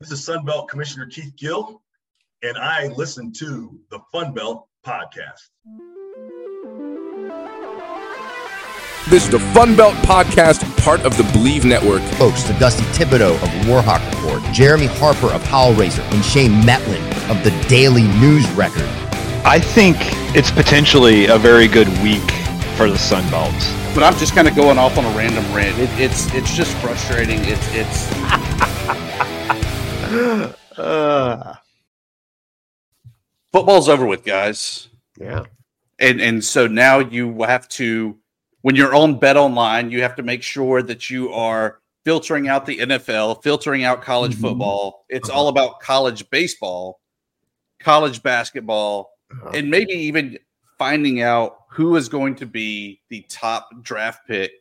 This is Sunbelt Commissioner Keith Gill, and I listen to the Fun Belt podcast. This is the Fun Belt podcast, part of the Believe Network. Hosts Dusty Thibodeau of Warhawk Report, Jeremy Harper of Howl Razor, and Shane Mettlen of the Daily News Record. I think it's potentially a very good week for the Sun Belt. But I'm just kind of going off on a random rant. It, it's it's just frustrating. It's it's uh, football's over with, guys. Yeah. And and so now you have to when you're on Bet Online, you have to make sure that you are filtering out the NFL, filtering out college mm-hmm. football. It's all about college baseball, college basketball, uh-huh. and maybe even finding out who is going to be the top draft pick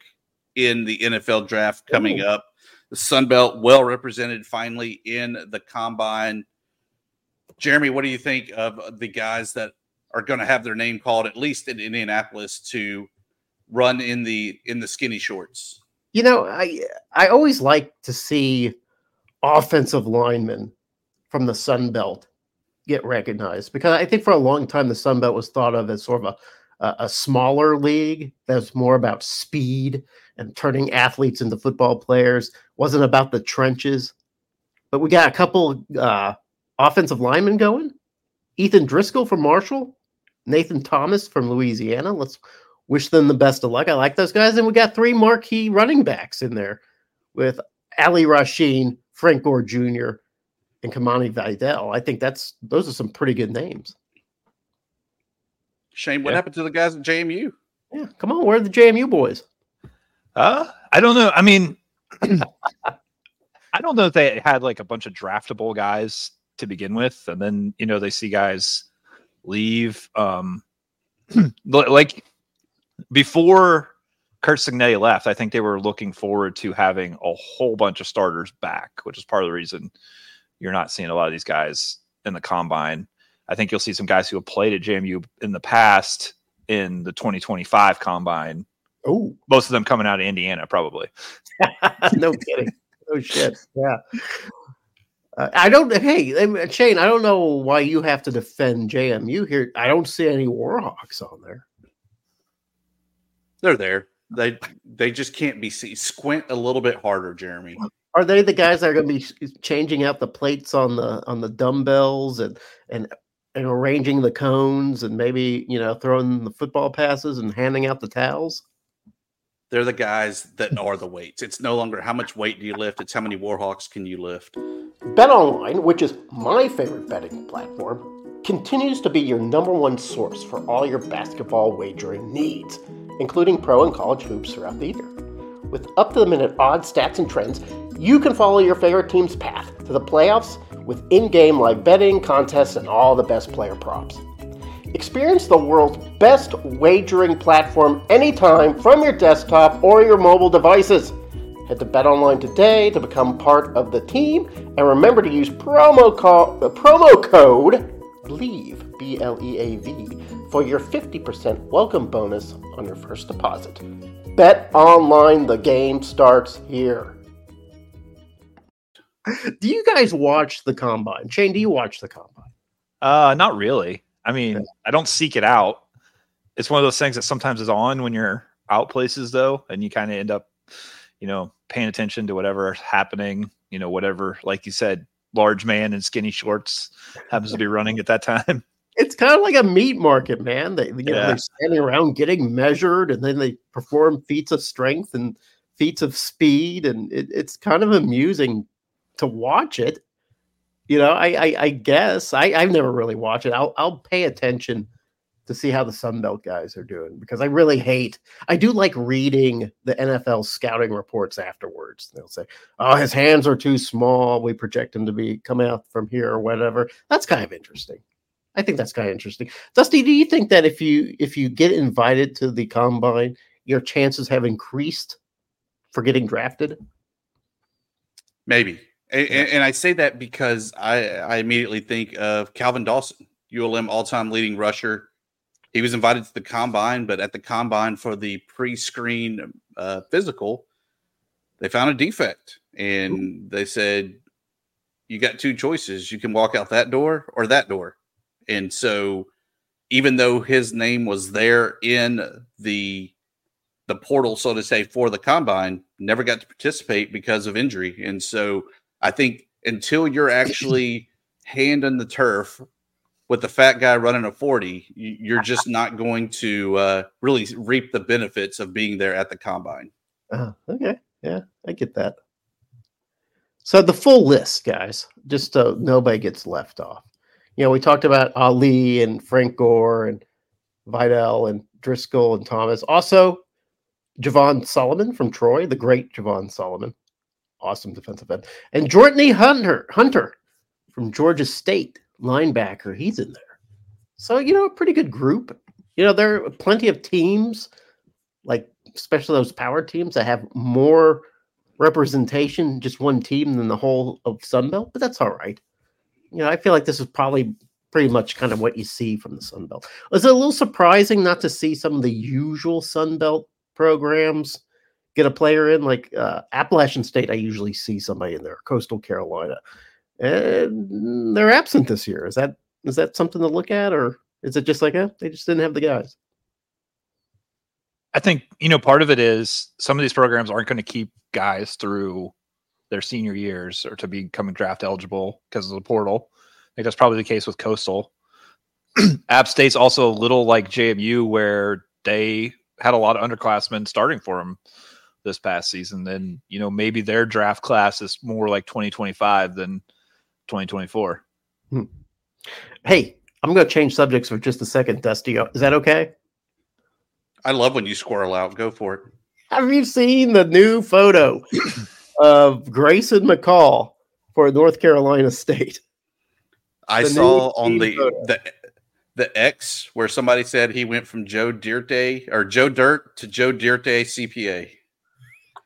in the NFL draft coming Ooh. up the Sun Belt well represented finally in the combine. Jeremy, what do you think of the guys that are going to have their name called at least in Indianapolis to run in the in the skinny shorts? You know, I I always like to see offensive linemen from the Sun Belt get recognized because I think for a long time the Sun Belt was thought of as sort of a a, smaller league that's more about speed and turning athletes into football players. Wasn't about the trenches. But we got a couple uh, offensive linemen going. Ethan Driskell from Marshall, Nathan Thomas from Louisiana. Let's wish them the best of luck. I like those guys. And we got three marquee running backs in there with Ali Rasheen, Frank Gore Jr., and Kimani Vidal. I think that's those are some pretty good names. Shane, what yeah. happened to the guys at JMU? Yeah, come on, where are the JMU boys? Uh, I don't know. I mean, I don't know if they had like a bunch of draftable guys to begin with, and then you know they see guys leave. Um, like before Kurt Cignetti left, I think they were looking forward to having a whole bunch of starters back, which is part of the reason you're not seeing a lot of these guys in the combine. I think you'll see some guys who have played at JMU in the past in the 2025 combine Oh, most of them coming out of Indiana, probably. no kidding. Oh shit. Yeah. Uh, I don't. Hey, Shane. I don't know why you have to defend JMU here. I don't see any Warhawks on there. They're there. They they just can't be seen. Squint a little bit harder, Jeremy. Are they the guys that are going to be changing out the plates on the on the dumbbells and and and arranging the cones and maybe you know throwing the football passes and handing out the towels? They're the guys that are the weights. It's no longer how much weight do you lift, it's how many Warhawks can you lift. Bet Online, which is my favorite betting platform, continues to be your number one source for all your basketball wagering needs, including pro and college hoops throughout the year. With up to the minute odds, stats, and trends, you can follow your favorite team's path to the playoffs with in game live betting, contests, and all the best player props. Experience the world's best wagering platform anytime from your desktop or your mobile devices. Head to BetOnline today to become part of the team, and remember to use promo, co- uh, promo code BLEAV B L E A V for your 50% welcome bonus on your first deposit. Bet online, the game starts here. Do you guys watch the combine? Shane, do you watch the combine? Uh, not really. I mean, I don't seek it out. It's one of those things that sometimes is on when you're out places though, and you kind of end up, you know, paying attention to whatever's happening, you know, whatever, like you said, large man in skinny shorts happens to be running at that time. It's kind of like a meat market, man. They, you know, yeah. they're standing around getting measured and then they perform feats of strength and feats of speed. And it, it's kind of amusing to watch it you know, I I, I guess I, I've never really watched it. I'll I'll pay attention to see how the Sun Belt guys are doing because I really hate. I do like reading the NFL scouting reports afterwards. They'll say, "Oh, his hands are too small. We project him to be coming out from here or whatever." That's kind of interesting. I think that's kind of interesting. Dusty, do you think that if you if you get invited to the combine, your chances have increased for getting drafted? Maybe. And, and, I say that because I, I immediately think of Calvin Dawson, ULM all time leading rusher. He was invited to the combine, but at the combine for the pre screen uh, physical, they found a defect. And they said, you got two choices. You can walk out that door or that door. And so even though his name was there in the the portal, so to say, for the combine, never got to participate because of injury. And so I think until you're actually hand in the turf with the fat guy running a 40, you're just not going to uh, really reap the benefits of being there at the combine. Uh, okay. Yeah, I get that. So the full list, guys, just so nobody gets left off. You know, we talked about Ali and Frank Gore and Vidal and Driskell and Thomas. Also, Javon Solomon from Troy, the great Javon Solomon, awesome defensive end, and Jordan Hunter Hunter from Georgia State, linebacker. He's in there. So you know, a pretty good group. You know, there are plenty of teams, like especially those power teams that have more representation, just one team than the whole of Sunbelt. But that's all right. You know, I feel like this is probably pretty much kind of what you see from the Sunbelt. Was it a little surprising not to see some of the usual Sunbelt programs get a player in like uh, Appalachian State. I usually see somebody in there. Coastal Carolina, and they're absent this year. Is that is that something to look at, or is it just like eh, they just didn't have the guys? I think you know part of it is some of these programs aren't going to keep guys through their senior years or to becoming draft eligible because of the portal. I think that's probably the case with Coastal. App State's also a little like JMU, where they had a lot of underclassmen starting for them this past season. Then you know maybe their draft class is more like 2025 than 2024. Hmm. Hey, I'm going to change subjects for just a second, Dusty. Is that okay? I love when you squirrel out. Go for it. Have you seen the new photo of Grayson McCall for North Carolina State? I the saw on the, the the X where somebody said he went from Joe Dirte or Joe Dirt to Joe Dirte CPA.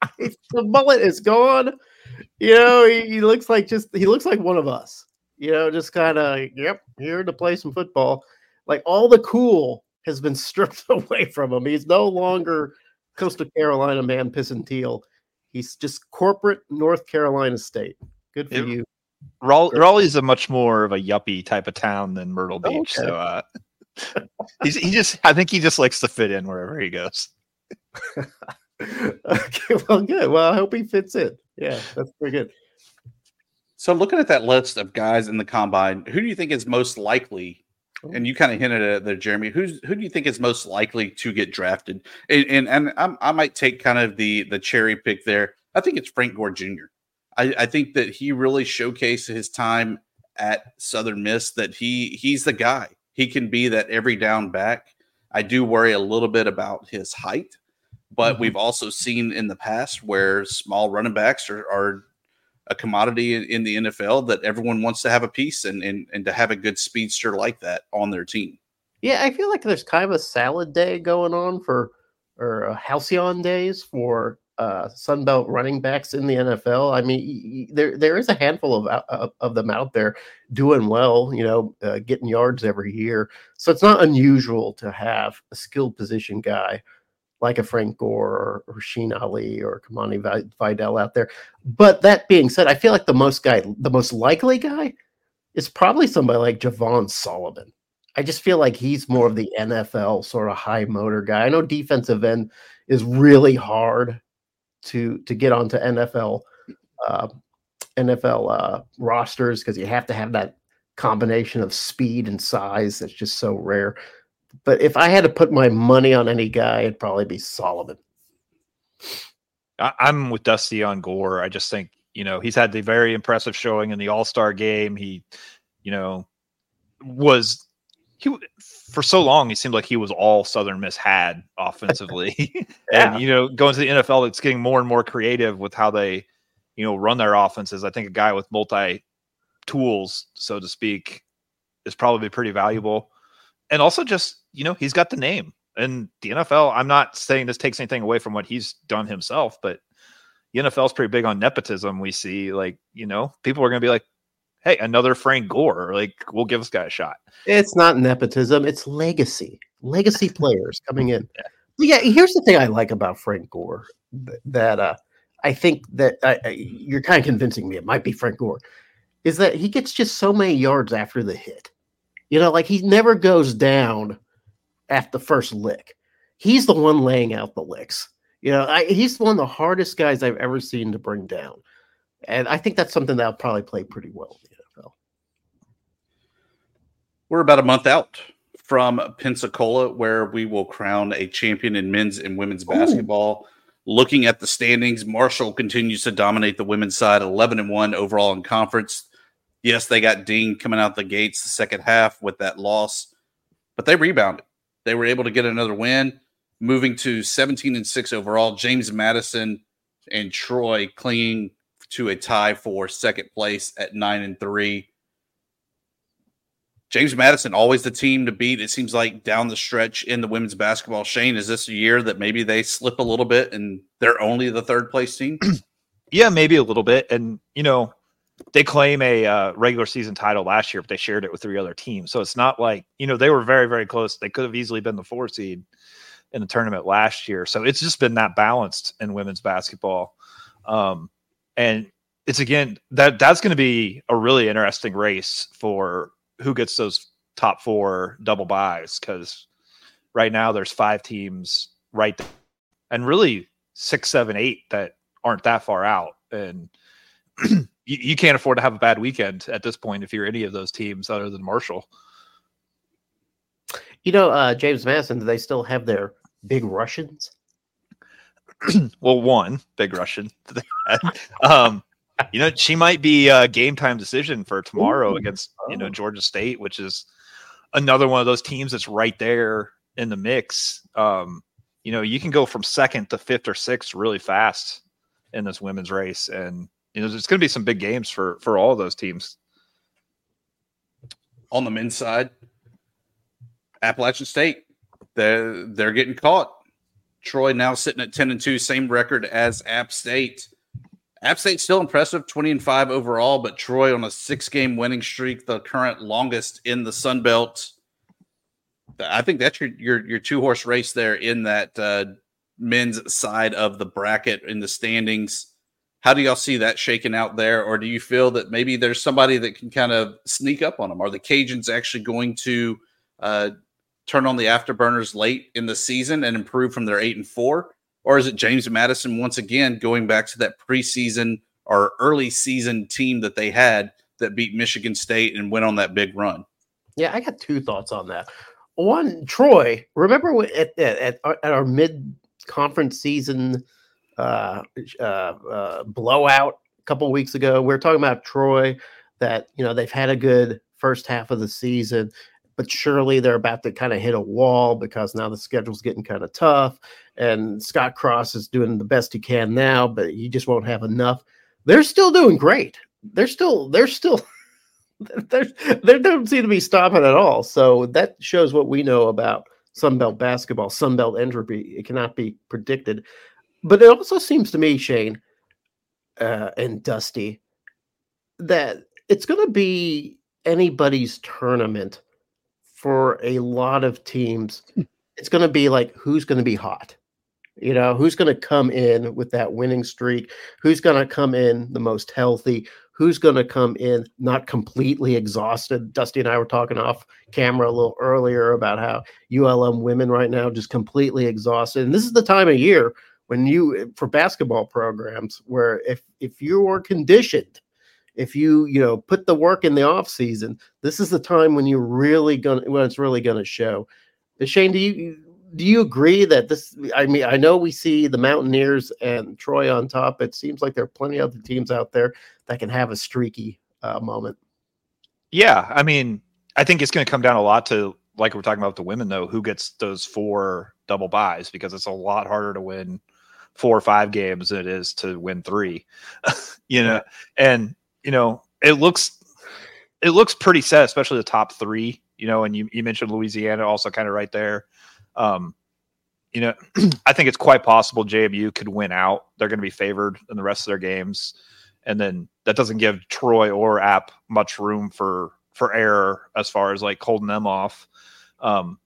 the mullet is gone. You know, he, he, looks like just he looks like one of us. You know, just kind of yep, here to play some football. Like all the cool has been stripped away from him. He's no longer Coastal Carolina man, piss and teal. He's just corporate North Carolina State. Good for it, you. Raleigh's a much more of a yuppie type of town than Myrtle Beach. Okay. So uh, he's he just I think he just likes to fit in wherever he goes. Okay, well, good. Well, I hope he fits in. Yeah, that's pretty good. So, looking at that list of guys in the combine, who do you think is most likely? And you kind of hinted at it there, Jeremy. Who's who do you think is most likely to get drafted? And and, and I, I might take kind of the the cherry pick there. I think it's Frank Gore Jr. I, I think that he really showcased his time at Southern Miss that he he's the guy. He can be that every down back. I do worry a little bit about his height, but mm-hmm. we've also seen in the past where small running backs are, are a commodity in, in, the NFL that everyone wants to have a piece and, and and to have a good speedster like that on their team. Yeah, I feel like there's kind of a salad day going on for or halcyon days for uh, Sunbelt running backs in the NFL. I mean, there there is a handful of uh, of them out there doing well. You know, uh, getting yards every year. So it's not unusual to have a skilled position guy like a Frank Gore or, or Sheen Ali or Kimani Vidal out there. But that being said, I feel like the most guy, the most likely guy, is probably somebody like Javon Solomon. I just feel like he's more of the NFL sort of high motor guy. I know defensive end is really hard to to get onto NFL uh, NFL uh, rosters because you have to have that combination of speed and size that's just so rare. But if I had to put my money on any guy, it'd probably be Solomon. I, I'm with Dusty on Gore. I just think you know he's had the very impressive showing in the All Star game. He, you know, was he for so long he seemed like he was all Southern Miss had offensively, yeah. and you know going to the NFL, it's getting more and more creative with how they, you know, run their offenses. I think a guy with multi tools, so to speak, is probably pretty valuable, and also just you know he's got the name and the NFL. I'm not saying this takes anything away from what he's done himself, but the NFL is pretty big on nepotism. We see like you know people are going to be like, hey, another Frank Gore. Like, we'll give this guy a shot. It's not nepotism, it's legacy. Legacy players coming in. Yeah. yeah, here's the thing I like about Frank Gore that uh, I think that uh, you're kind of convincing me it might be Frank Gore. is that he gets just so many yards after the hit. You know, like he never goes down at the first lick. He's the one laying out the licks. You know, I, he's one of the hardest guys I've ever seen to bring down. And I think that's something that'll probably play pretty well in the NFL. We're about a month out from Pensacola, where we will crown a champion in men's and women's basketball. Looking at the standings, Marshall continues to dominate the women's side, 11 and 1 overall in conference. Yes, they got dinged coming out the gates the second half with that loss, but they rebounded. They were able to get another win, moving to 17 and 6 overall. James Madison and Troy clinging to a tie for second place at 9 and 3. James Madison always the team to beat. It seems like down the stretch in the women's basketball. Shane, is this a year that maybe they slip a little bit and they're only the third place team? yeah, maybe a little bit. And you know, they claim a uh, regular season title last year, but they shared it with three other teams. So it's not like you know they were very very close. They could have easily been the four seed in the tournament last year. So it's just been that balanced in women's basketball. Um, and it's again that that's going to be a really interesting race for who gets those top four double byes because right now there's five teams right there, and really six, seven, eight that aren't that far out, and you, you can't afford to have a bad weekend at this point if you're any of those teams other than Marshall. You know, uh, James Madison, do they still have their big Russians? well, one big Russian. um, you know, she might be a game time decision for tomorrow Ooh. against you know oh. Georgia State, which is another one of those teams that's right there in the mix. Um, you know, you can go from second to fifth or sixth really fast in this women's race, and you know, there's going to be some big games for for all those teams. On the men's side, Appalachian State, they're they're getting caught. Troy now sitting at ten and two, same record as App State. App State still impressive, 20 and 5 overall, but Troy on a six game winning streak, the current longest in the Sun Belt. I think that's your your, your two horse race there in that uh, men's side of the bracket in the standings. How do y'all see that shaking out there? Or do you feel that maybe there's somebody that can kind of sneak up on them? Are the Cajuns actually going to uh, turn on the afterburners late in the season and improve from their eight and four? Or is it James Madison once again going back to that preseason or early season team that they had that beat Michigan State and went on that big run? Yeah, I got two thoughts on that. One, Troy, remember at, at, at our mid conference season uh, uh, uh, blowout a couple weeks ago, We're talking about Troy that, you know, they've had a good first half of the season but surely they're about to kind of hit a wall because now the schedule's getting kind of tough. And Scott Cross is doing the best he can now, but he just won't have enough. They're still doing great. They're still, they're still, they're, they don't seem to be stopping at all. So that shows what we know about Sunbelt basketball, Sunbelt entropy. It cannot be predicted. But it also seems to me, Shane uh, and Dusty, that it's going to be anybody's tournament for a lot of teams, hmm. it's going to be like who's going to be hot. You know, who's going to come in with that winning streak? Who's going to come in the most healthy? Who's going to come in not completely exhausted? Dusty and I were talking off camera a little earlier about how ULM women right now just completely exhausted. And this is the time of year when you for basketball programs where if if you are conditioned if you you know put the work in the off season this is the time when you're really gonna when it's really gonna show. Shane do you do you agree that this i mean i know we see the mountaineers and troy on top it seems like there are plenty of other teams out there that can have a streaky uh, moment. Yeah i mean i think it's going to come down a lot to like we're talking about the women though who gets those four double byes because it's a lot harder to win four or five games than it is to win three you know and you know, it looks it looks pretty set, especially the top three. You know, and you, you mentioned Louisiana also kind of right there. Um, you know, I think it's quite possible JMU could win out. They're going to be favored in the rest of their games, and then that doesn't give Troy or App much room for for error as far as like holding them off. Um,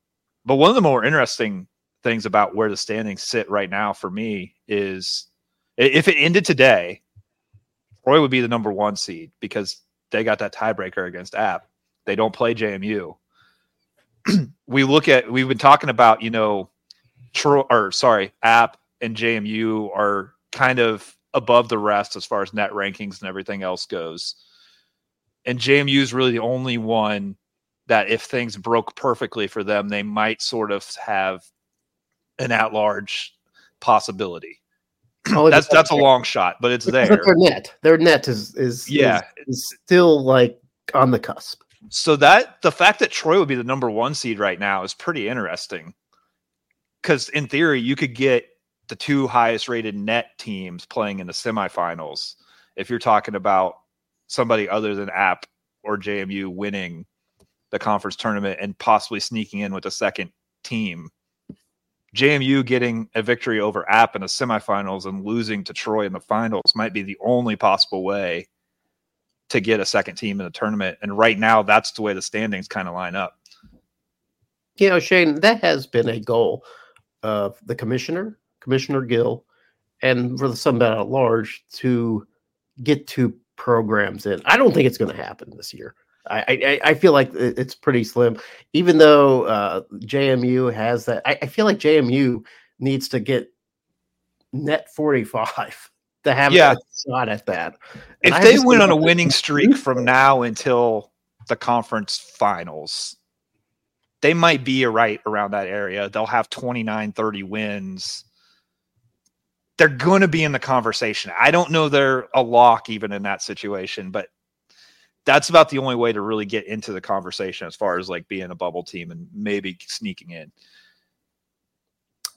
but one of the more interesting things about where the standings sit right now for me is if it ended today, Troy would be the number one seed because they got that tiebreaker against App. They don't play JMU. we look at we've been talking about you know, Tro- or sorry, App and JMU are kind of above the rest as far as net rankings and everything else goes. And JMU is really the only one that if things broke perfectly for them, they might sort of have an at-large possibility. Oh, that's that's a long shot, but it's there. Their net, their net is is Yeah. is, is still like on the cusp. So that the fact that Troy would be the number one seed right now is pretty interesting. Because in theory, you could get the two highest rated net teams playing in the semifinals if you're talking about somebody other than App or JMU winning the conference tournament and possibly sneaking in with a second team. JMU getting a victory over App in the semifinals and losing to Troy in the finals might be the only possible way to get a second team in the tournament. And right now, that's the way the standings kind of line up. You know, Shane, that has been a goal of the commissioner, Commissioner Gill, and for the Sun Belt at large to get two programs in. I don't think it's going to happen this year. I, I, I feel like it's pretty slim, even though uh, JMU has that. I, I feel like JMU needs to get net 45 to have Yeah. a shot at that. If And I they went on a winning streak from now until the conference finals, they might be right around that area. They'll have 29, 30 wins. They're going to be in the conversation. I don't know they're a lock even in that situation, but that's about the only way to really get into the conversation as far as like being a bubble team and maybe sneaking in.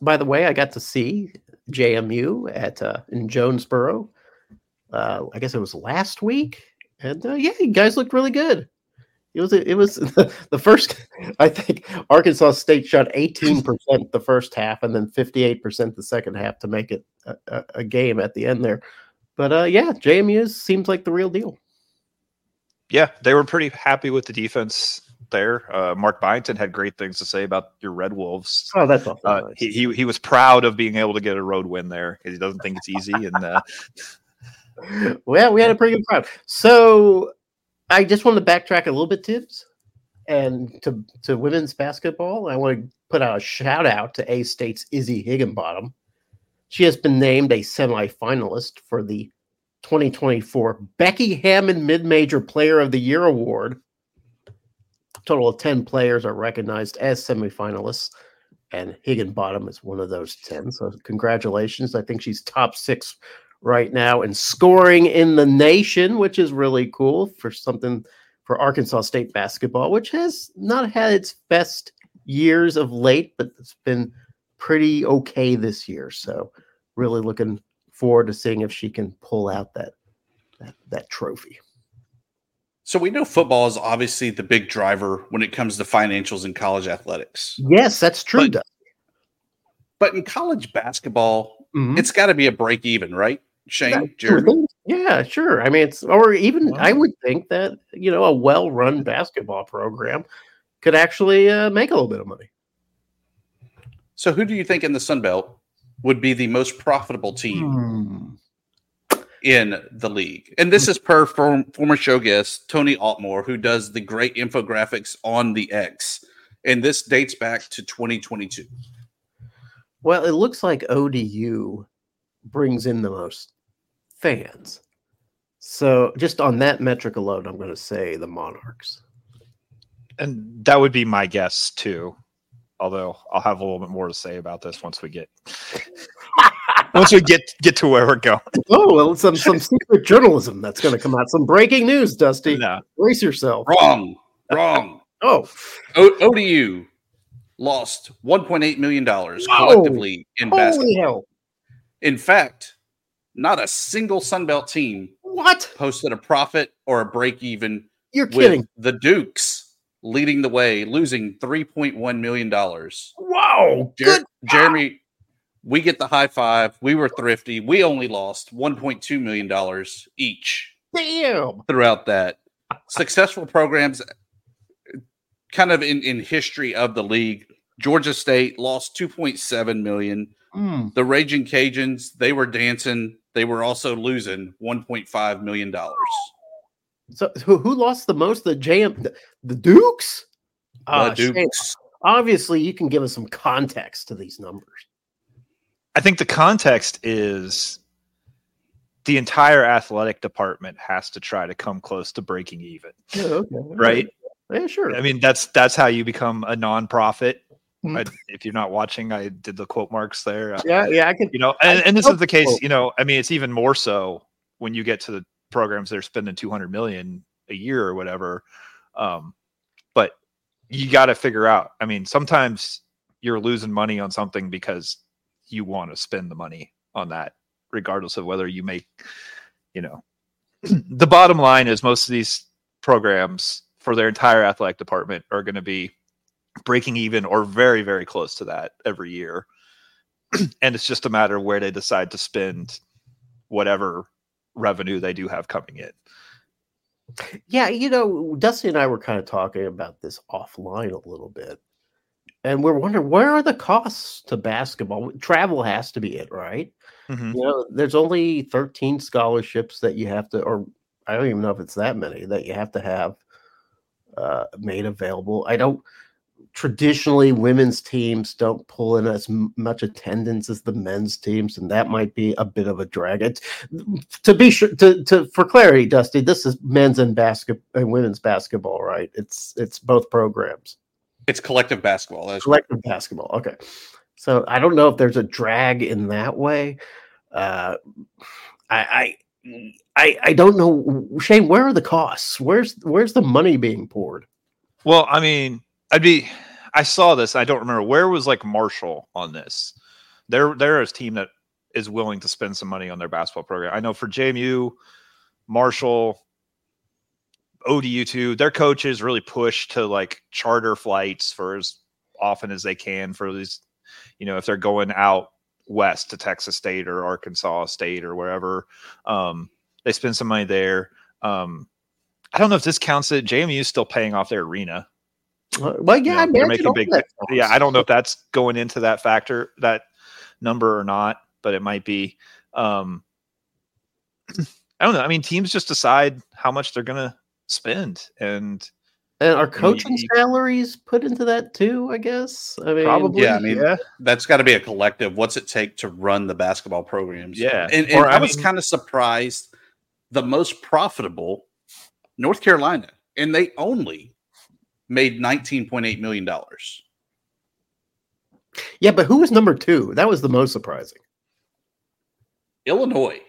by the way, I got to see JMU at uh, in Jonesboro. Uh, I guess it was last week, and uh, yeah, you guys looked really good. It was it was the first. I think Arkansas State shot eighteen percent the first half, and then fifty eight percent the second half to make it a, a, game at the end there. But uh, yeah, JMU seems like the real deal. Yeah, they were pretty happy with the defense there. Uh, Mark Byington had great things to say about your Red Wolves. Oh, that's awesome. Uh, he, he he was proud of being able to get a road win there because he doesn't think it's easy. And uh, well, we had a pretty good crowd. So I just wanted to backtrack a little bit, Thibs, and to to women's basketball. I want to put out a shout out to A State's Izzy Higginbottom. She has been named a semifinalist for the 2024 Becky Hammon Mid Major Player of the Year award. A total of 10 players are recognized as semifinalists, and Higginbottom is one of those 10. So, congratulations. I think she's top six right now and scoring in the nation, which is really cool for something for Arkansas State basketball, which has not had its best years of late, but it's been pretty okay this year. So really looking forward to seeing if she can pull out that that, that trophy. So we know football is obviously the big driver when it comes to financials in college athletics. Yes, that's true. But- But in college basketball, Mhm. it's got to be a break even, right? Shane, Yeah, sure. I mean, it's or even I would think that you know a well-run basketball program could actually uh, make a little bit of money. So who do you think in the Sun Belt would be the most profitable team Hmm. in the league? And this is per form, former show guest Tony Altimore, who does the great infographics on the X. And this dates back to 2022. Well, it looks like ODU brings in the most fans. So just on that metric alone, I'm going to say the Monarchs. and that would be my guess too. Although I'll have a little bit more to say about this once we get once we get get to where we're going. Oh, well, some some secret journalism that's going to come out. Some breaking news, Dusty. No. Brace yourself. Wrong. Wrong. Oh, O- ODU lost 1.8 million dollars Whoa. collectively in holy basketball. hell! In fact, not a single Sun Belt team What? posted a profit or a break even You're with kidding? the Dukes leading the way, losing 3.1 million dollars. Wow! Good. Jeremy, we get the high five. We were thrifty. We only lost 1.2 million dollars each Damn. throughout that. Successful programs kind of in, in history of the league. Georgia State lost 2.7 million. Mm. The Raging Cajuns, they were dancing. They were also losing 1.5 million dollars. So who, who lost the most? The JM, the, the Dukes. The Uh, Shane, Dukes. obviously, you can give us some context to these numbers. I think the context is the entire athletic department has to try to come close to breaking even, Yeah, okay. right? Yeah, sure. I mean, that's that's how you become a nonprofit. Mm. I, if you're not watching, I did the quote marks there. Uh, yeah, yeah, I can. you know, and, and this is the case. so. You know, I mean, it's even more so when you get to the programs that are spending 200 million a year or whatever. Um, but you got to figure out. I mean, sometimes you're losing money on something because you want to spend the money on that, regardless of whether you make. You know, the bottom line is most of these programs for their entire athletic department are going to be breaking even or very very close to that every year and it's just a matter of where they decide to spend whatever revenue they do have coming in Yeah, you know, Dusty and I were kind of talking about this offline a little bit. And we're wondering where are the costs to basketball? Travel has to be it, right? Mhm. You know, there's only 13 scholarships that you have to, or I don't even know if it's that many that you have to have uh, made available. I don't traditionally women's teams don't pull in as much attendance as the men's teams, and that might be a bit of a drag. It's, to be sure, to, to for clarity, Dusty, this is men's and basket and women's basketball, right? It's it's both programs It's collective basketball. That's right. collective basketball. Okay. So I don't know if there's a drag in that way. Uh, I, I, I, I don't know, Shane. Where are the costs? Where's where's the money being poured? well i mean i'd be i saw this i don't remember where was like marshall on this. They're they're a team that is willing to spend some money on their basketball program. I know for jmu marshall ODU too. their coaches really push to like charter flights for as often as they can for these you know if they're going out west to texas state or arkansas state or wherever um they spend some money there. Um i don't know if this counts it jmu is still paying off their arena Well, yeah, know, I they're making big- yeah i don't know if that's going into that factor that number or not but it might be um i don't know i mean teams just decide how much they're gonna spend and And are mean, coaching you- salaries put into that too? I guess. I mean, probably Yeah, I mean, yeah That's got to be a collective. What's it take to run the basketball programs? Yeah. and, and Or, I, I was kind of surprised. The most profitable, North Carolina, and they only made nineteen point eight million dollars. Yeah, but who was number two? That was the most surprising. Illinois,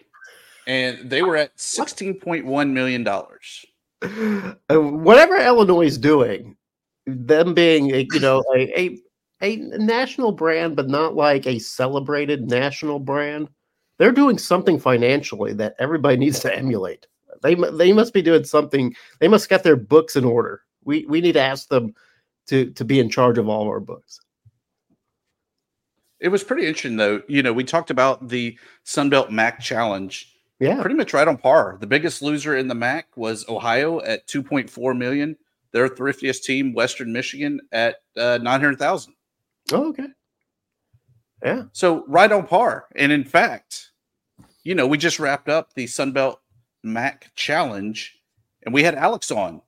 and they were at sixteen point one million dollars. Uh, whatever Illinois is doing, them being a, you know a, a a national brand, but not like a celebrated national brand, they're doing something financially that everybody needs to emulate. They they must be doing something. They must get their books in order. We we need to ask them to to be in charge of all our books. It was pretty interesting, though. You know, we talked about the Sunbelt Mac Challenge. Yeah, pretty much right on par. The biggest loser in the MAC was Ohio at 2.4 million. Their thriftiest team, Western Michigan, at uh, 900,000. oh, okay. Yeah, So right on par. And in fact, you know, we just wrapped up the Sunbelt MAC Challenge, and we had Alex on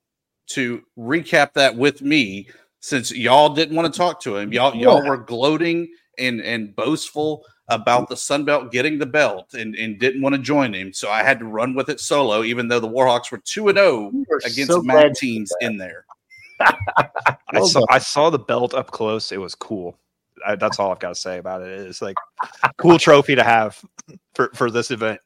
to recap that with me. Since y'all didn't want to talk to him, y'all y'all were gloating and and boastful about the Sunbelt getting the belt and, and didn't want to join him. So I had to run with it solo, even though the Warhawks were 2 and 0 against so MAC teams in there. I saw. I saw the belt up close. It was cool. I, that's all I've got to say about it. It's like cool trophy to have for for this event.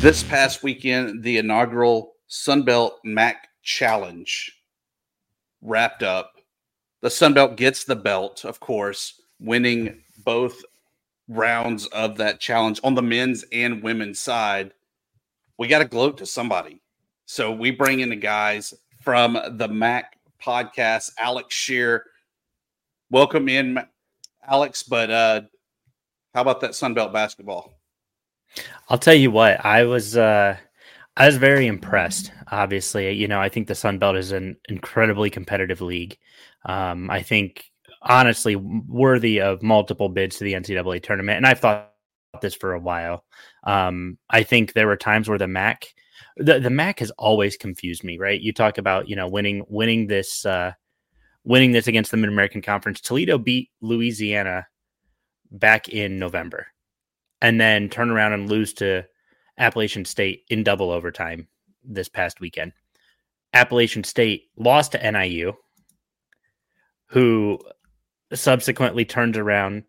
This past weekend, the inaugural Sunbelt MAC Challenge wrapped up. The Sunbelt gets the belt, of course, winning both rounds of that challenge on the men's and women's side. We got to gloat to somebody. So we bring in the guys from the MAC podcast, Alex Shear. Welcome in, Alex. But uh, how about that Sunbelt basketball? I'll tell you what, I was uh I was very impressed. Obviously, you know, I think the Sun Belt is an incredibly competitive league. Um, I think honestly worthy of multiple bids to the NCAA tournament, and I've thought this for a while. Um, I think there were times where the MAC, the, the MAC has always confused me, right? You talk about, you know, winning, winning this, uh, winning this against the Mid American Conference. Toledo beat Louisiana back in November and then turn around and lose to Appalachian State in double overtime this past weekend. Appalachian State lost to NIU, who subsequently turns around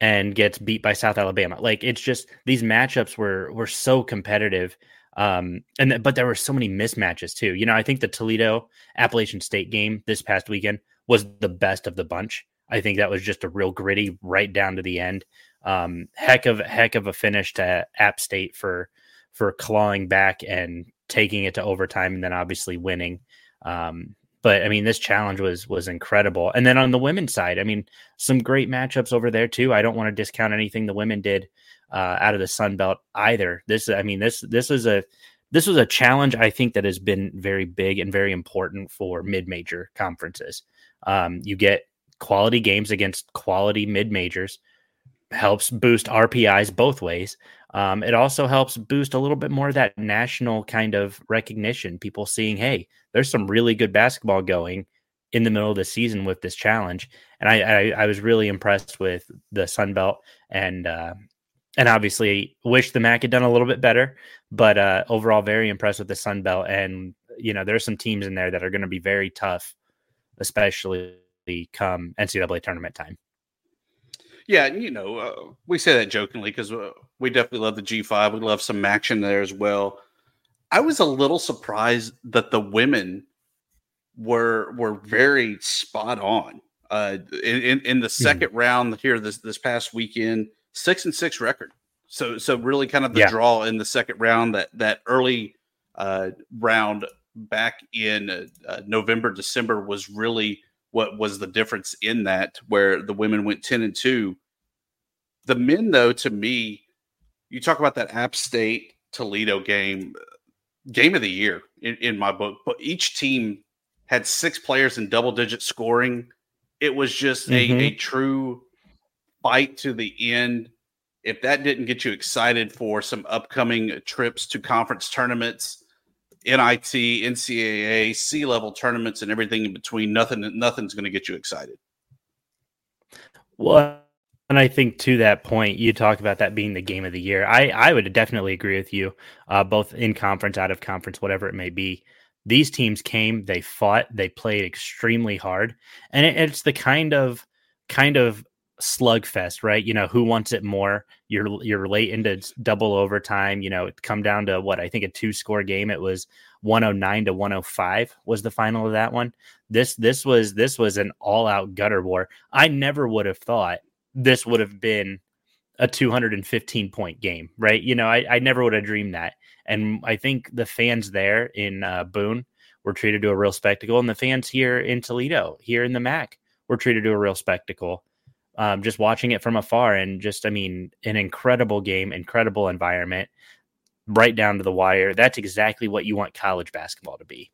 and gets beat by South Alabama. Like it's just these matchups were were so competitive. Um, and th- but there were so many mismatches too. You know, I think the Toledo Appalachian State game this past weekend was the best of the bunch. I think that was just a real gritty right down to the end. Um, heck of heck of a finish to App State for for clawing back and taking it to overtime and then obviously winning. Um, but I mean, this challenge was was incredible. And then on the women's side, I mean, some great matchups over there too. I don't want to discount anything the women did uh, out of the Sun Belt either. This, I mean, this this is a this was a challenge I think that has been very big and very important for mid major conferences. Um, you get quality games against quality mid majors, helps boost RPIs both ways. Um, it also helps boost a little bit more of that national kind of recognition. People seeing, hey, there's some really good basketball going in the middle of the season with this challenge, and I I, I was really impressed with the Sun Belt and uh, and obviously wish the MAC had done a little bit better, but uh, overall very impressed with the Sun Belt. And you know, there's some teams in there that are going to be very tough, especially come NCAA tournament time. Yeah, you know, uh, we say that jokingly because uh, we definitely love the G5. We love some action there as well. I was a little surprised that the women were were very spot on. Uh, in, in, the 2nd mm-hmm. round here this this past weekend, six and six record. So so really kind of the yeah. draw in the second round that that early uh, round back in uh, uh November December was really what was the difference in that where the women went 10 and 2 the men though to me you talk about that app state toledo game game of the year in, in my book but each team had six players in double digit scoring it was just mm-hmm. a, a true fight to the end if that didn't get you excited for some upcoming trips to conference tournaments NIT, NCAA, C level tournaments, and everything in between. Nothing, nothing's going to get you excited. Well, and I think to that point, you talk about that being the game of the year. I I would definitely agree with you, uh, both in conference, out of conference, whatever it may be. These teams came, they fought, they played extremely hard, and it, it's the kind of kind of slugfest, right? You know, who wants it more? You're you're late into double overtime. You know, come down to what I think a two score game. It was 109 to 105 was the final of that one. This this was this was an all out gutter war. I never would have thought this would have been a 215 point game, right? You know, I, I never would have dreamed that. And I think the fans there in uh, Boone were treated to a real spectacle, and the fans here in Toledo, here in the MAC, were treated to a real spectacle um, just watching it from afar and just, I mean, an incredible game, incredible environment, right down to the wire. That's exactly what you want college basketball to be.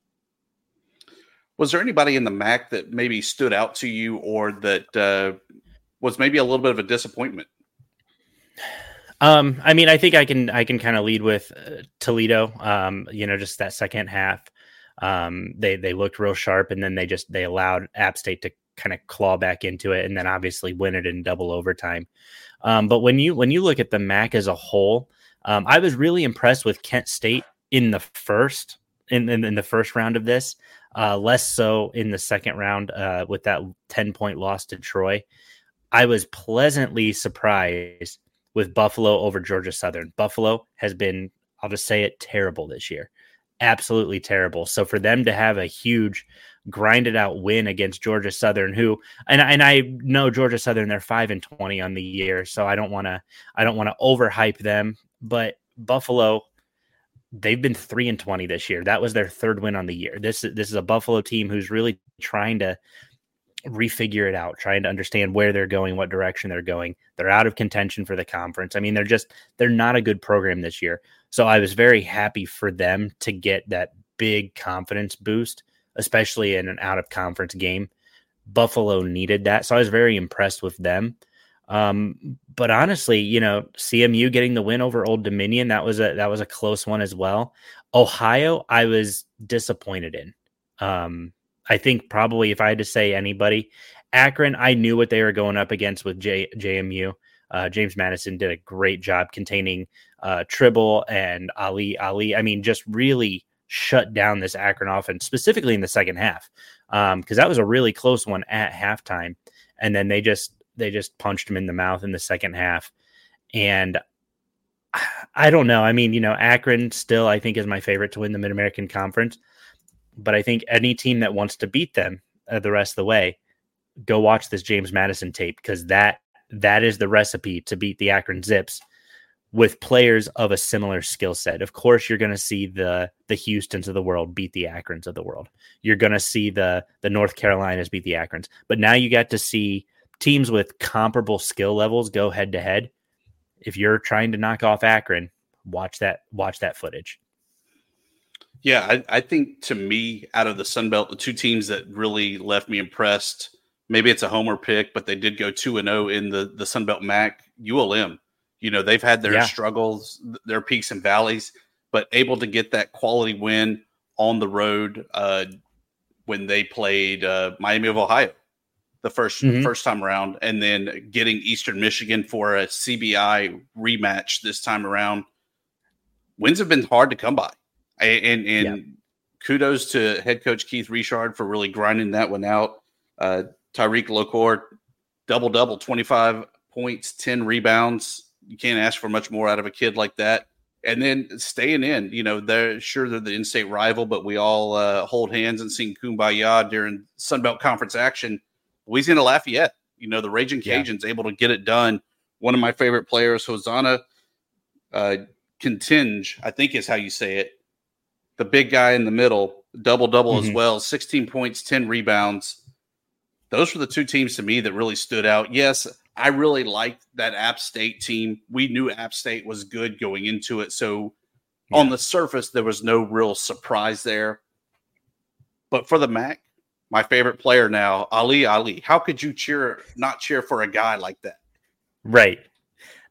Was there anybody in the MAC that maybe stood out to you or that uh, was maybe a little bit of a disappointment? Um, I mean, I think I can I can kind of lead with uh, Toledo. Um, you know, just that second half, um, they they looked real sharp, and then they just they allowed App State to kind of claw back into it and then obviously win it in double overtime. Um, but when you when you look at the MAC as a whole, um, I was really impressed with Kent State in the first in, in, in the first round of this. Uh, less so in the second round uh, with that 10 point loss to Troy. I was pleasantly surprised with Buffalo over Georgia Southern. Buffalo has been, I'll just say it, terrible this year. Absolutely terrible. So for them to have a huge grinded out win against Georgia Southern, who and and I know Georgia Southern they're five and twenty on the year, so I don't want to I don't want to overhype them, but Buffalo they've been three and twenty this year. That was their third win on the year. This this is a Buffalo team who's really trying to refigure it out, trying to understand where they're going, what direction they're going. They're out of contention for the conference. I mean, they're just they're not a good program this year. So I was very happy for them to get that big confidence boost especially in an out of conference game. Buffalo needed that. So I was very impressed with them. Um, but honestly, you know, CMU getting the win over Old Dominion that was a that was a close one as well. Ohio, I was disappointed in. Um, I think probably if I had to say anybody, Akron, I knew what they were going up against with J, JMU. Uh, James Madison did a great job containing uh, Tribble and Ali. Ali, I mean, just really shut down this Akron offense, specifically in the second half, because um, that was a really close one at halftime, and then they just they just punched him in the mouth in the second half, and I don't know. I mean, you know, Akron still I think is my favorite to win the Mid American Conference, but I think any team that wants to beat them uh, the rest of the way, go watch this James Madison tape because that that is the recipe to beat the Akron Zips with players of a similar skill set. Of course, you're going to see the the Houston's of the world beat the Akrons of the world. You're going to see the the North Carolinas beat the Akrons. But now you got to see teams with comparable skill levels go head to head. If you're trying to knock off Akron, watch that watch that footage. Yeah, I, I think to me, out of the Sun Belt, the two teams that really left me impressed, maybe it's a homer pick, but they did go two and zero oh in the the Sun Belt MAC. ULM you know, they've had their yeah. struggles, their peaks and valleys, but able to get that quality win on the road uh, when they played uh, Miami of Ohio the 1st mm-hmm. first time around, and then getting Eastern Michigan for a CBI rematch this time around. Wins have been hard to come by, and and, yeah. kudos to head coach Keith Richard for really grinding that one out. Uh, Tyreke Locure, double double, twenty five points, ten rebounds, you can't ask for much more out of a kid like that. And then staying in, you know, they're sure they're the in-state rival, but we all uh, hold hands and sing "Kumbaya" during Sunbelt Conference action. Louisiana Lafayette, you know, the Raging Cajuns yeah. able to get it done. One of my favorite players, Hosana uh, Kitenge, I think is how you say it. The big guy in the middle, double double mm-hmm. as well, 16 points, 10 rebounds. Those were the two teams to me that really stood out. Yes, I really liked that App State team. We knew App State was good going into it. So yeah. on the surface, there was no real surprise there. But for the MAC, my favorite player now, Ali Ali. How could you cheer not cheer for a guy like that? Right.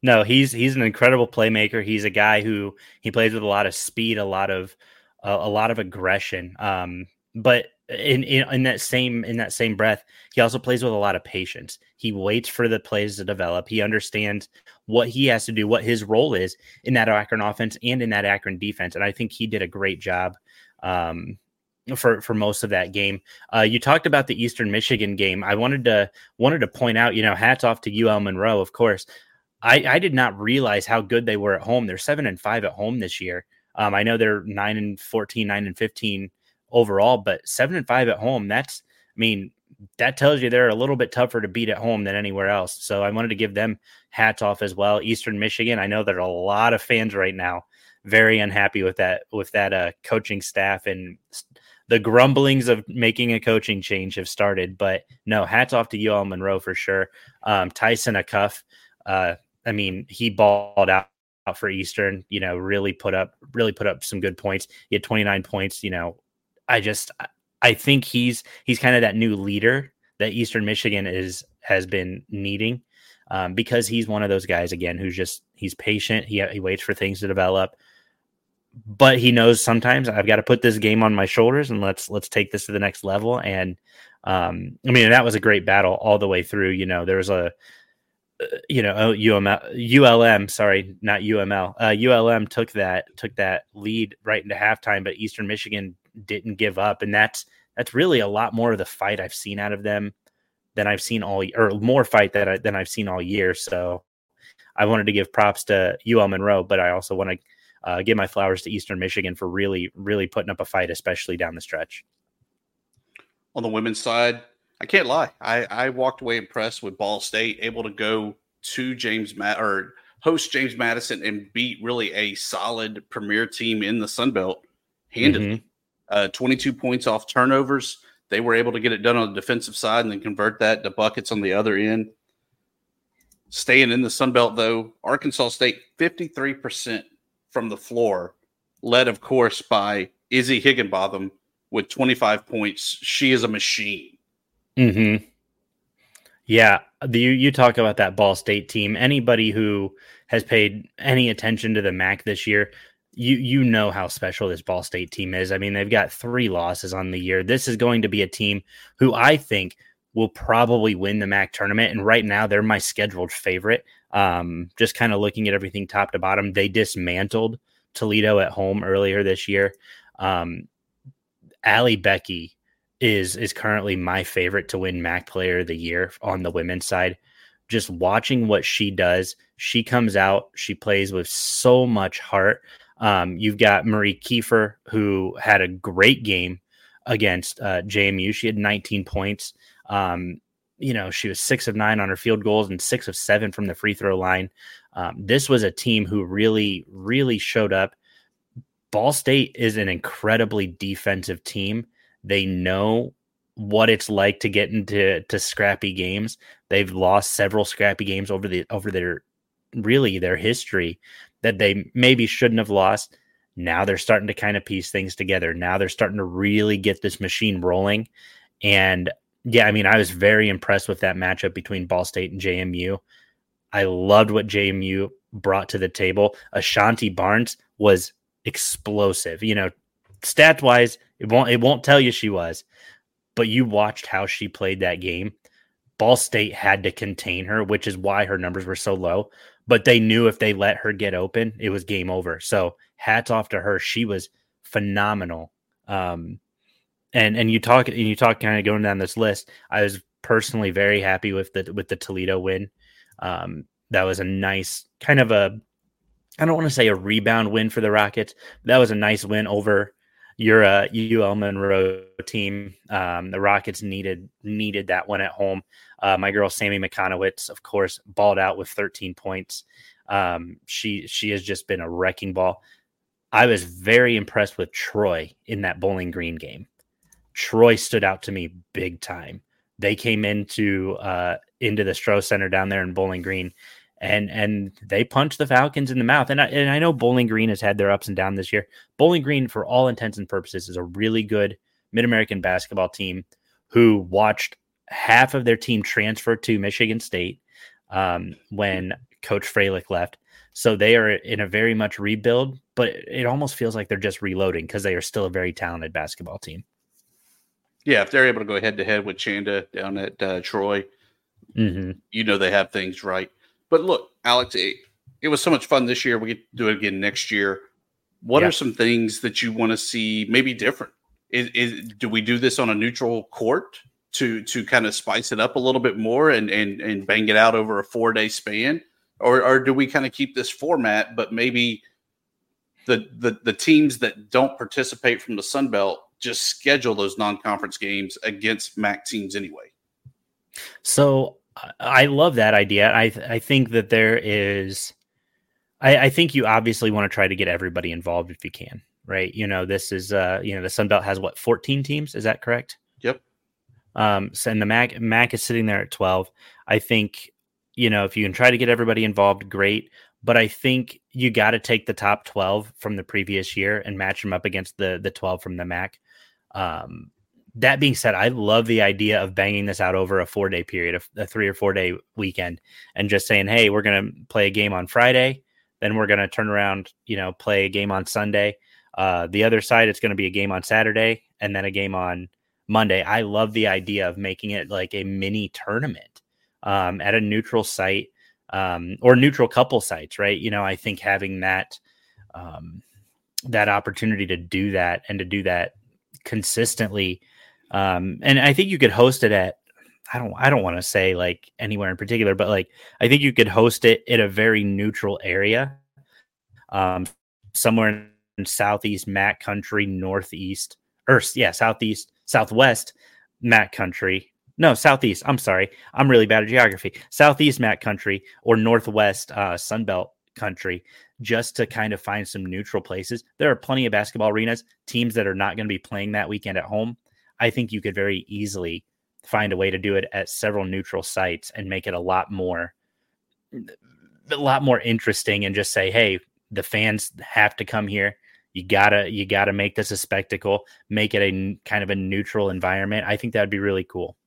No, he's he's an incredible playmaker. He's a guy who he plays with a lot of speed, a lot of uh, a lot of aggression. Um, but in, in in that same in that same breath, he also plays with a lot of patience. He waits for the plays to develop. He understands what he has to do, what his role is in that Akron offense and in that Akron defense. And I think he did a great job um, for for most of that game. Uh, you talked about the Eastern Michigan game. I wanted to wanted to point out, you know, hats off to UL Monroe, of course. I, I did not realize how good they were at home. They're seven and five at home this year. Um, I know they're nine and 14, nine and 15 overall, but seven and five at home, that's, I mean, that tells you they're a little bit tougher to beat at home than anywhere else. So I wanted to give them hats off as well. Eastern Michigan, I know there are a lot of fans right now very unhappy with that with that uh, coaching staff and the grumblings of making a coaching change have started. But no, hats off to UL Monroe for sure. Um, Tyson Acuff, uh, I mean, he balled out for Eastern. You know, really put up really put up some good points. He had 29 points. You know, I just I think he's he's kind of that new leader that Eastern Michigan is has been needing um, because he's one of those guys again who's just he's patient. He he waits for things to develop, but he knows sometimes I've got to put this game on my shoulders and let's let's take this to the next level. And um, I mean that was a great battle all the way through. You know there was a uh, you know UML, ULM sorry not UML uh, ULM took that took that lead right into halftime, but Eastern Michigan didn't give up, and that's that's really a lot more of the fight I've seen out of them than I've seen all or more fight that I, than I've seen all year. So I wanted to give props to UL Monroe, but I also want to uh, give my flowers to Eastern Michigan for really really putting up a fight, especially down the stretch. On the women's side, I can't lie. I, I walked away impressed with Ball State, able to go to James Matt or host James Madison and beat really a solid premier team in the Sun Belt handedly. Mm-hmm uh, 22 points off turnovers. They were able to get it done on the defensive side and then convert that to buckets on the other end. Staying in the Sun Belt, though, Arkansas State 53% from the floor, led, of course, by Izzy Higginbottom with 25 points. She is a machine. Hmm. Yeah, the, you you talk about that Ball State team. Anybody who has paid any attention to the MAC this year, you you know how special this Ball State team is. I mean, they've got three losses on the year. This is going to be a team who I think will probably win the MAC tournament. And right now, they're my scheduled favorite. Um, just kind of looking at everything top to bottom, they dismantled Toledo at home earlier this year. Um, Becky is is currently my favorite to win MAC Player of the Year on the women's side. Just watching what she does, she comes out, she plays with so much heart. Um, you've got Marie Kiefer, who had a great game against uh, JMU. She had 19 points. Um, you know, she was six of nine on her field goals and six of seven from the free throw line. Um, this was a team who really, really showed up. Ball State is an incredibly defensive team. They know what it's like to get into to scrappy games. They've lost several scrappy games over the over their really their history that they maybe shouldn't have lost. Now they're starting to kind of piece things together. Now they're starting to really get this machine rolling. And yeah, I mean, I was very impressed with that matchup between Ball State and JMU. I loved what JMU brought to the table. Ashanti Barnes was explosive. You know, stat wise, it won't it won't tell you she was, but you watched how she played that game. Ball State had to contain her, which is why her numbers were so low. But they knew if they let her get open, it was game over. So hats off to her. She was phenomenal. Um, and and you talk and you talk kind of going down this list. I was personally very happy with the with the Toledo win. Um, that was a nice kind of a I don't want to say a rebound win for the Rockets. That was a nice win over your uh, UL Monroe team. Um, the Rockets needed needed that one at home. Uh, my girl Sammi Mikonowicz, of course, balled out with 13 points. Um, she she has just been a wrecking ball. I was very impressed with Troy in that Bowling Green game. Troy stood out to me big time. They came into uh, into the Stroh Center down there in Bowling Green, and and they punched the Falcons in the mouth. And I, and I know Bowling Green has had their ups and downs this year. Bowling Green, for all intents and purposes, is a really good Mid American basketball team who watched half of their team transfer to Michigan State um, when Coach Fralick left. So they are in a very much rebuild, but it almost feels like they're just reloading because they are still a very talented basketball team. Yeah, if they're able to go head to head with Chanda down at uh, Troy, mm-hmm. you know they have things right. But look, Alex, it, it, was so much fun this year. We get to do it again next year. What yeah. are some things that you want to see maybe different? Is, is, do we do this on a neutral court to to kind of spice it up a little bit more and and and bang it out over a four day span, or or do we kind of keep this format, but maybe the the the teams that don't participate from the Sun Belt just schedule those non-conference games against MAC teams anyway. So I love that idea. I I think that there is, I, I think you obviously want to try to get everybody involved if you can, right? You know, this is uh, you know, the Sun Belt has what fourteen teams, is that correct? Yep. Um, so and the MAC MAC is sitting there at twelve. I think you know if you can try to get everybody involved, great. But I think you got to take the top twelve from the previous year and match them up against the the twelve from the MAC. Um, that being said, I love the idea of banging this out over a four day period, a, three or four day weekend, and just saying, hey, we're going to play a game on Friday, then we're going to turn around, you know, play a game on Sunday. Uh, the other side, it's going to be a game on Saturday and then a game on Monday. I love the idea of making it like a mini tournament um, at a neutral site um, or neutral couple sites, right? You know, I think having that um, that opportunity to do that and to do that consistently. Um, and I think you could host it at I don't I don't want to say like anywhere in particular, but like I think you could host it in a very neutral area, um, somewhere in southeast Mac country, northeast or yeah, southeast, southwest Mac country. No, southeast. I'm sorry, I'm really bad at geography. Southeast Mac country or northwest uh, Sunbelt country just to kind of find some neutral places. There are plenty of basketball arenas, teams that are not going to be playing that weekend at home. I think you could very easily find a way to do it at several neutral sites and make it a lot more a lot more interesting and just say, hey, the fans have to come here. You gotta you gotta make this a spectacle, make it a kind of a neutral environment. I think that would be really cool.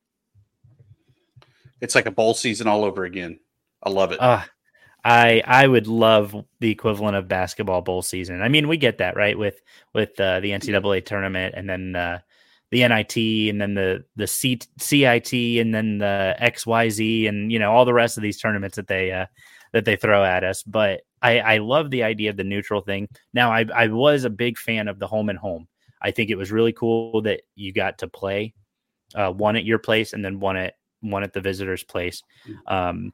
It's like a bowl season all over again. I love it. Uh, I I would love the equivalent of basketball bowl season. I mean, we get that right with with uh, the NCAA tournament, and then uh, the NIT, and then the the C, CIT, and then the XYZ, and you know all the rest of these tournaments that they uh, that they throw at us. But I, I love the idea of the neutral thing. Now, I I was a big fan of the home and home. I think it was really cool that you got to play uh, one at your place and then one at one at the visitor's place. Um,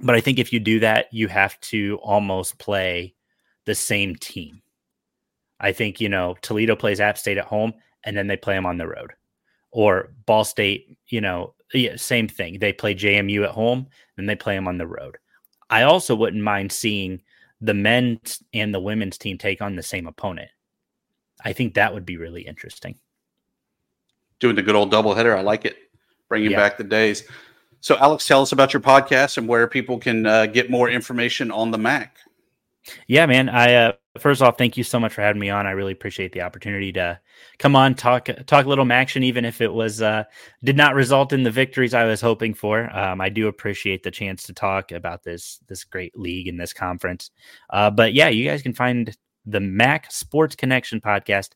but I think if you do that, you have to almost play the same team. I think, you know, Toledo plays App State at home and then they play them on the road. Or Ball State, you know, yeah, same thing. They play JMU at home and they play them on the road. I also wouldn't mind seeing the men's and the women's team take on the same opponent. I think that would be really interesting. Doing the good old doubleheader. I like it. Bringing Yeah. back the days. So, Alex, tell us about your podcast and where people can uh, get more information on the Mac. Yeah, man. I uh, first off, thank you so much for having me on. I really appreciate the opportunity to come on talk talk a little action, even if it was uh, did not result in the victories I was hoping for. Um, I do appreciate the chance to talk about this this great league and this conference. Uh, but yeah, you guys can find the Mac Sports Connection podcast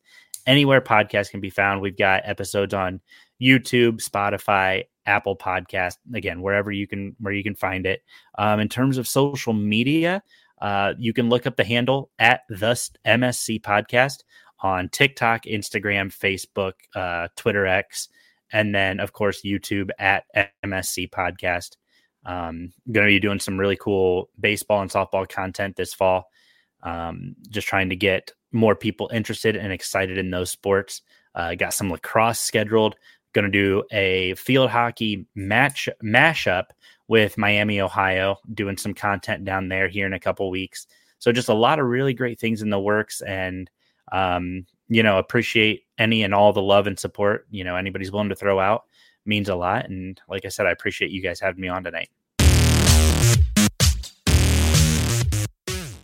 anywhere podcasts can be found. We've got episodes on YouTube, Spotify, Apple Podcast, again wherever you can where you can find it. Um, in terms of social media. Uh, you can look up the handle at the MSC podcast on TikTok, Instagram, Facebook, uh, Twitter X, and then, of course, YouTube at MSC podcast. Um, going to be doing some really cool baseball and softball content this fall. Um, just trying to get more people interested and excited in those sports. Uh, got some lacrosse scheduled. Going to do a field hockey match mashup with Miami, Ohio, doing some content down there here in a couple weeks. So just a lot of really great things in the works, and um, you know, appreciate any and all the love and support. You know, anybody's willing to throw out means a lot. And like I said, I appreciate you guys having me on tonight.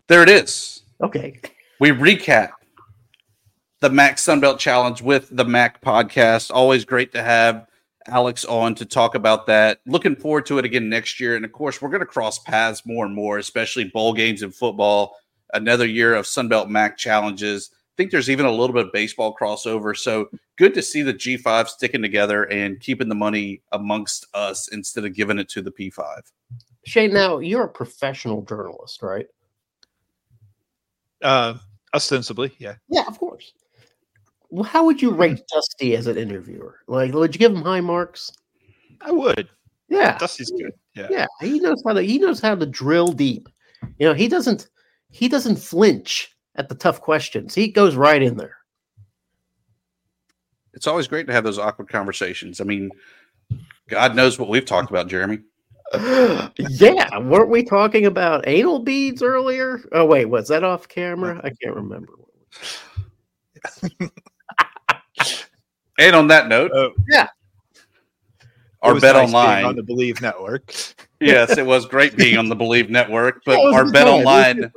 There it is. Okay. We recap the Mac Sunbelt Challenge with the Mac podcast. Always great to have Alex on to talk about that. Looking forward to it again next year. And of course, we're going to cross paths more and more, especially bowl games and football. Another year of Sunbelt Mac challenges. I think there's even a little bit of baseball crossover. So good to see the G5 sticking together and keeping the money amongst us instead of giving it to the P5. Shane, now you're a professional journalist, right? Uh, ostensibly, yeah. Yeah, of course. How would you rate mm-hmm. Dusty as an interviewer? Like, would you give him high marks? I would. Yeah, Dusty's good. Yeah. yeah. He knows how to. He knows how to drill deep. You know, he doesn't. He doesn't flinch at the tough questions. He goes right in there. It's always great to have those awkward conversations. I mean, God knows what we've talked about, Jeremy. yeah, weren't we talking about anal beads earlier? Oh wait, was that off camera? Uh-huh. I can't remember. And on that note, Uh, Yeah. our bet nice being online. on the Believe Network. yes, it was great being on the Believe Network, but our bet time. It online good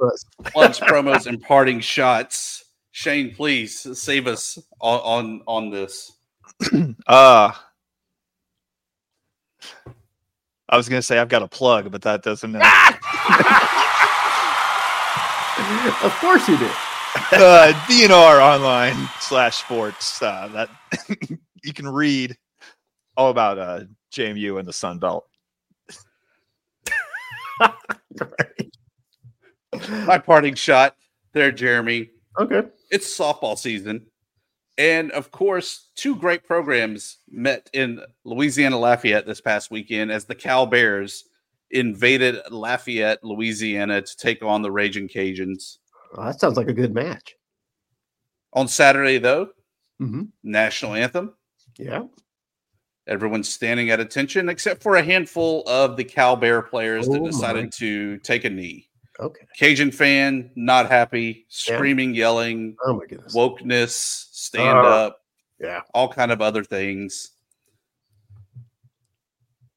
plugs, promos, and parting shots. Shane, please save us on on, on this. Uh I was gonna say I've got a plug, but that doesn't. Of course you do. uh, DNR online slash sports. Uh, that you can read all about uh, JMU and the Sun Belt. My parting shot there, Jeremy. Okay. It's softball season. And of course, two great programs met in Louisiana Lafayette this past weekend as the Cal Bears invaded Lafayette, Louisiana to take on the Raging Cajuns. Well, that sounds like a good match. On Saturday, though, Mm-hmm. national anthem. Yeah. Everyone's standing at attention except for a handful of the Cal Bear players that Oh, my. decided to take a knee. Okay. Cajun fan, not happy, Yeah. screaming, yelling, Oh my goodness. wokeness, stand Uh, up, yeah. all kind of other things.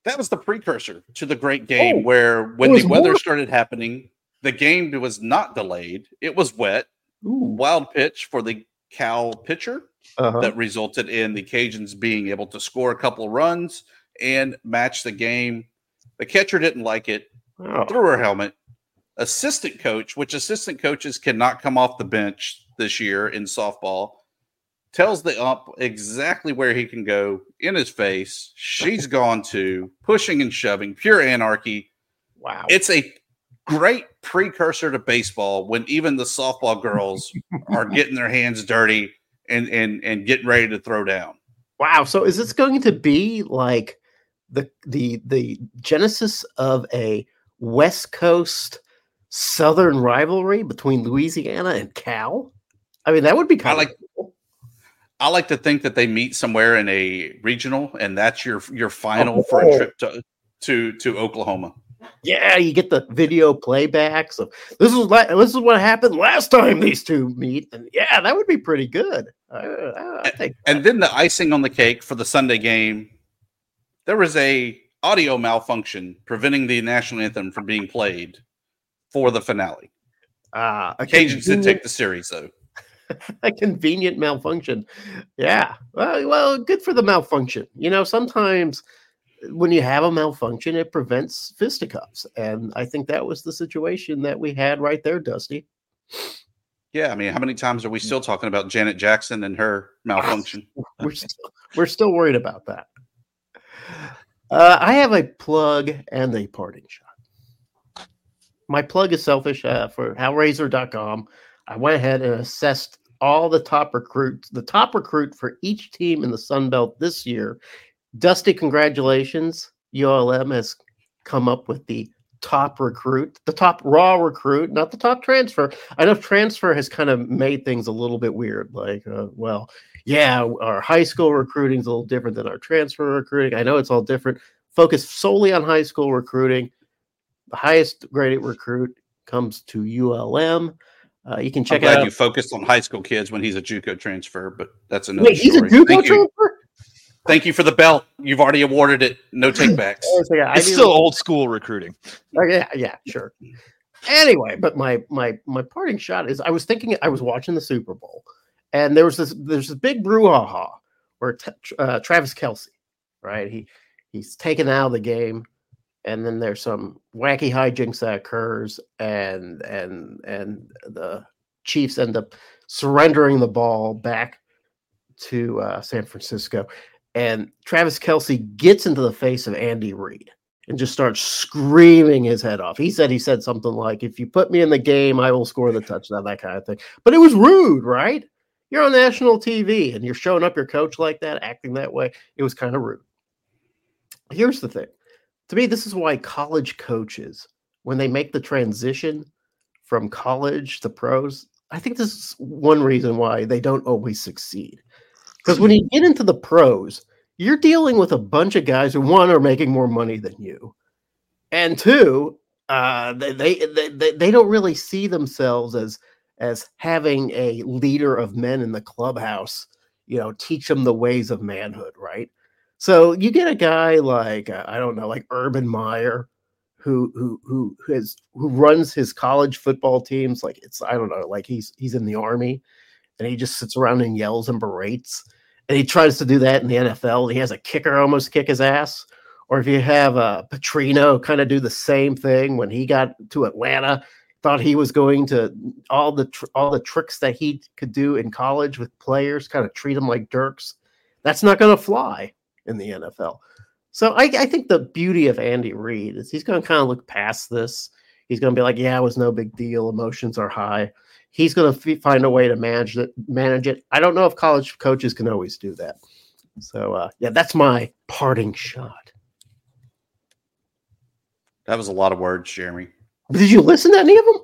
That was the precursor to the great game Oh, where when the weather more- started happening, the game was not delayed. It was wet. Ooh. Wild pitch for the Cal pitcher Uh-huh. that resulted in the Cajuns being able to score a couple runs and match the game. The catcher didn't like it, Oh, threw her helmet. Assistant coach, which assistant coaches cannot come off the bench this year in softball, tells the ump exactly where he can go in his face. She's gone to pushing and shoving, pure anarchy. wow. It's a great precursor to baseball when even the softball girls are getting their hands dirty and and and getting ready to throw down. Wow. So is this going to be like the the the genesis of a West Coast Southern rivalry between Louisiana and Cal? I mean, that would be kind like- of cool. I like to think that they meet somewhere in a regional, and that's your your final Oh. for a trip to to to Oklahoma. Yeah, you get the video playbacks of this is la- this is what happened last time these two meet, and yeah, that would be pretty good. I, I, I think. And then the icing on the cake for the Sunday game, there was a audio malfunction preventing the national anthem from being played for the finale. Uh, a Cajuns did take the series though. a convenient malfunction. Yeah. Well, well, good for the malfunction. You know, sometimes when you have a malfunction, it prevents fisticuffs. And I think that was the situation that we had right there, Dusty. Yeah, I mean, how many times are we still talking about Janet Jackson and her malfunction? We're still, we're still worried about that. Uh, I have a plug and a parting shot. My plug is selfish uh, for hellraiser.com. I went ahead and assessed all the top recruits, the top recruit for each team in the Sun Belt this year. Dusty, congratulations. ULM has come up with the top recruit, the top raw recruit, not the top transfer. I know transfer has kind of made things a little bit weird. Like, uh, well, yeah, our high school recruiting is a little different than our transfer recruiting. I know it's all different. Focus solely on high school recruiting. The highest graded recruit comes to ULM. Uh, you can I'm check glad out. you focused on high school kids when he's a JUCO transfer, but that's another Wait, he's a. JUCO Thank you. Transfer. Thank you for the belt. You've already awarded it. No takebacks. Oh, so yeah, It's knew- still old school recruiting. Oh, yeah, yeah, sure. Anyway, but my my my parting shot is I was thinking I was watching the Super Bowl, and there was this there's this big brouhaha where t- uh, Travis Kelce, right? He he's taken out of the game, and then there's some wacky hijinks that occurs, and and and the Chiefs end up surrendering the ball back to uh, San Francisco, and Travis Kelce gets into the face of Andy Reid and just starts screaming his head off. He said he said something like, "If you put me in the game, I will score the touchdown," that kind of thing. But it was rude, right? You're on national TV and you're showing up your coach like that, acting that way. It was kind of rude. Here's the thing. To me, this is why college coaches, when they make the transition from college to pros, I think this is one reason why they don't always succeed. Because when you get into the pros, you're dealing with a bunch of guys who one are making more money than you, and two, uh, they, they they they don't really see themselves as as having a leader of men in the clubhouse. You know, teach them the ways of manhood, right? So you get a guy like uh, I don't know, like Urban Meyer, who who who has who runs his college football teams like it's I don't know, like he's he's in the army, and he just sits around and yells and berates and he tries to do that in the NFL. He has a kicker almost kick his ass. Or if you have uh, Petrino kind of do the same thing when he got to Atlanta, thought he was going to all the tr- all the tricks that he could do in college with players, kind of treat them like dirks. That's not going to fly in the NFL. So I, I think the beauty of Andy Reid is he's going to kind of look past this. He's going to be like, "Yeah, it was no big deal. Emotions are high." He's going to f- find a way to manage it. Manage it. I don't know if college coaches can always do that. So uh, yeah, that's my parting shot. That was a lot of words, Jeremy. Did you listen to any of them?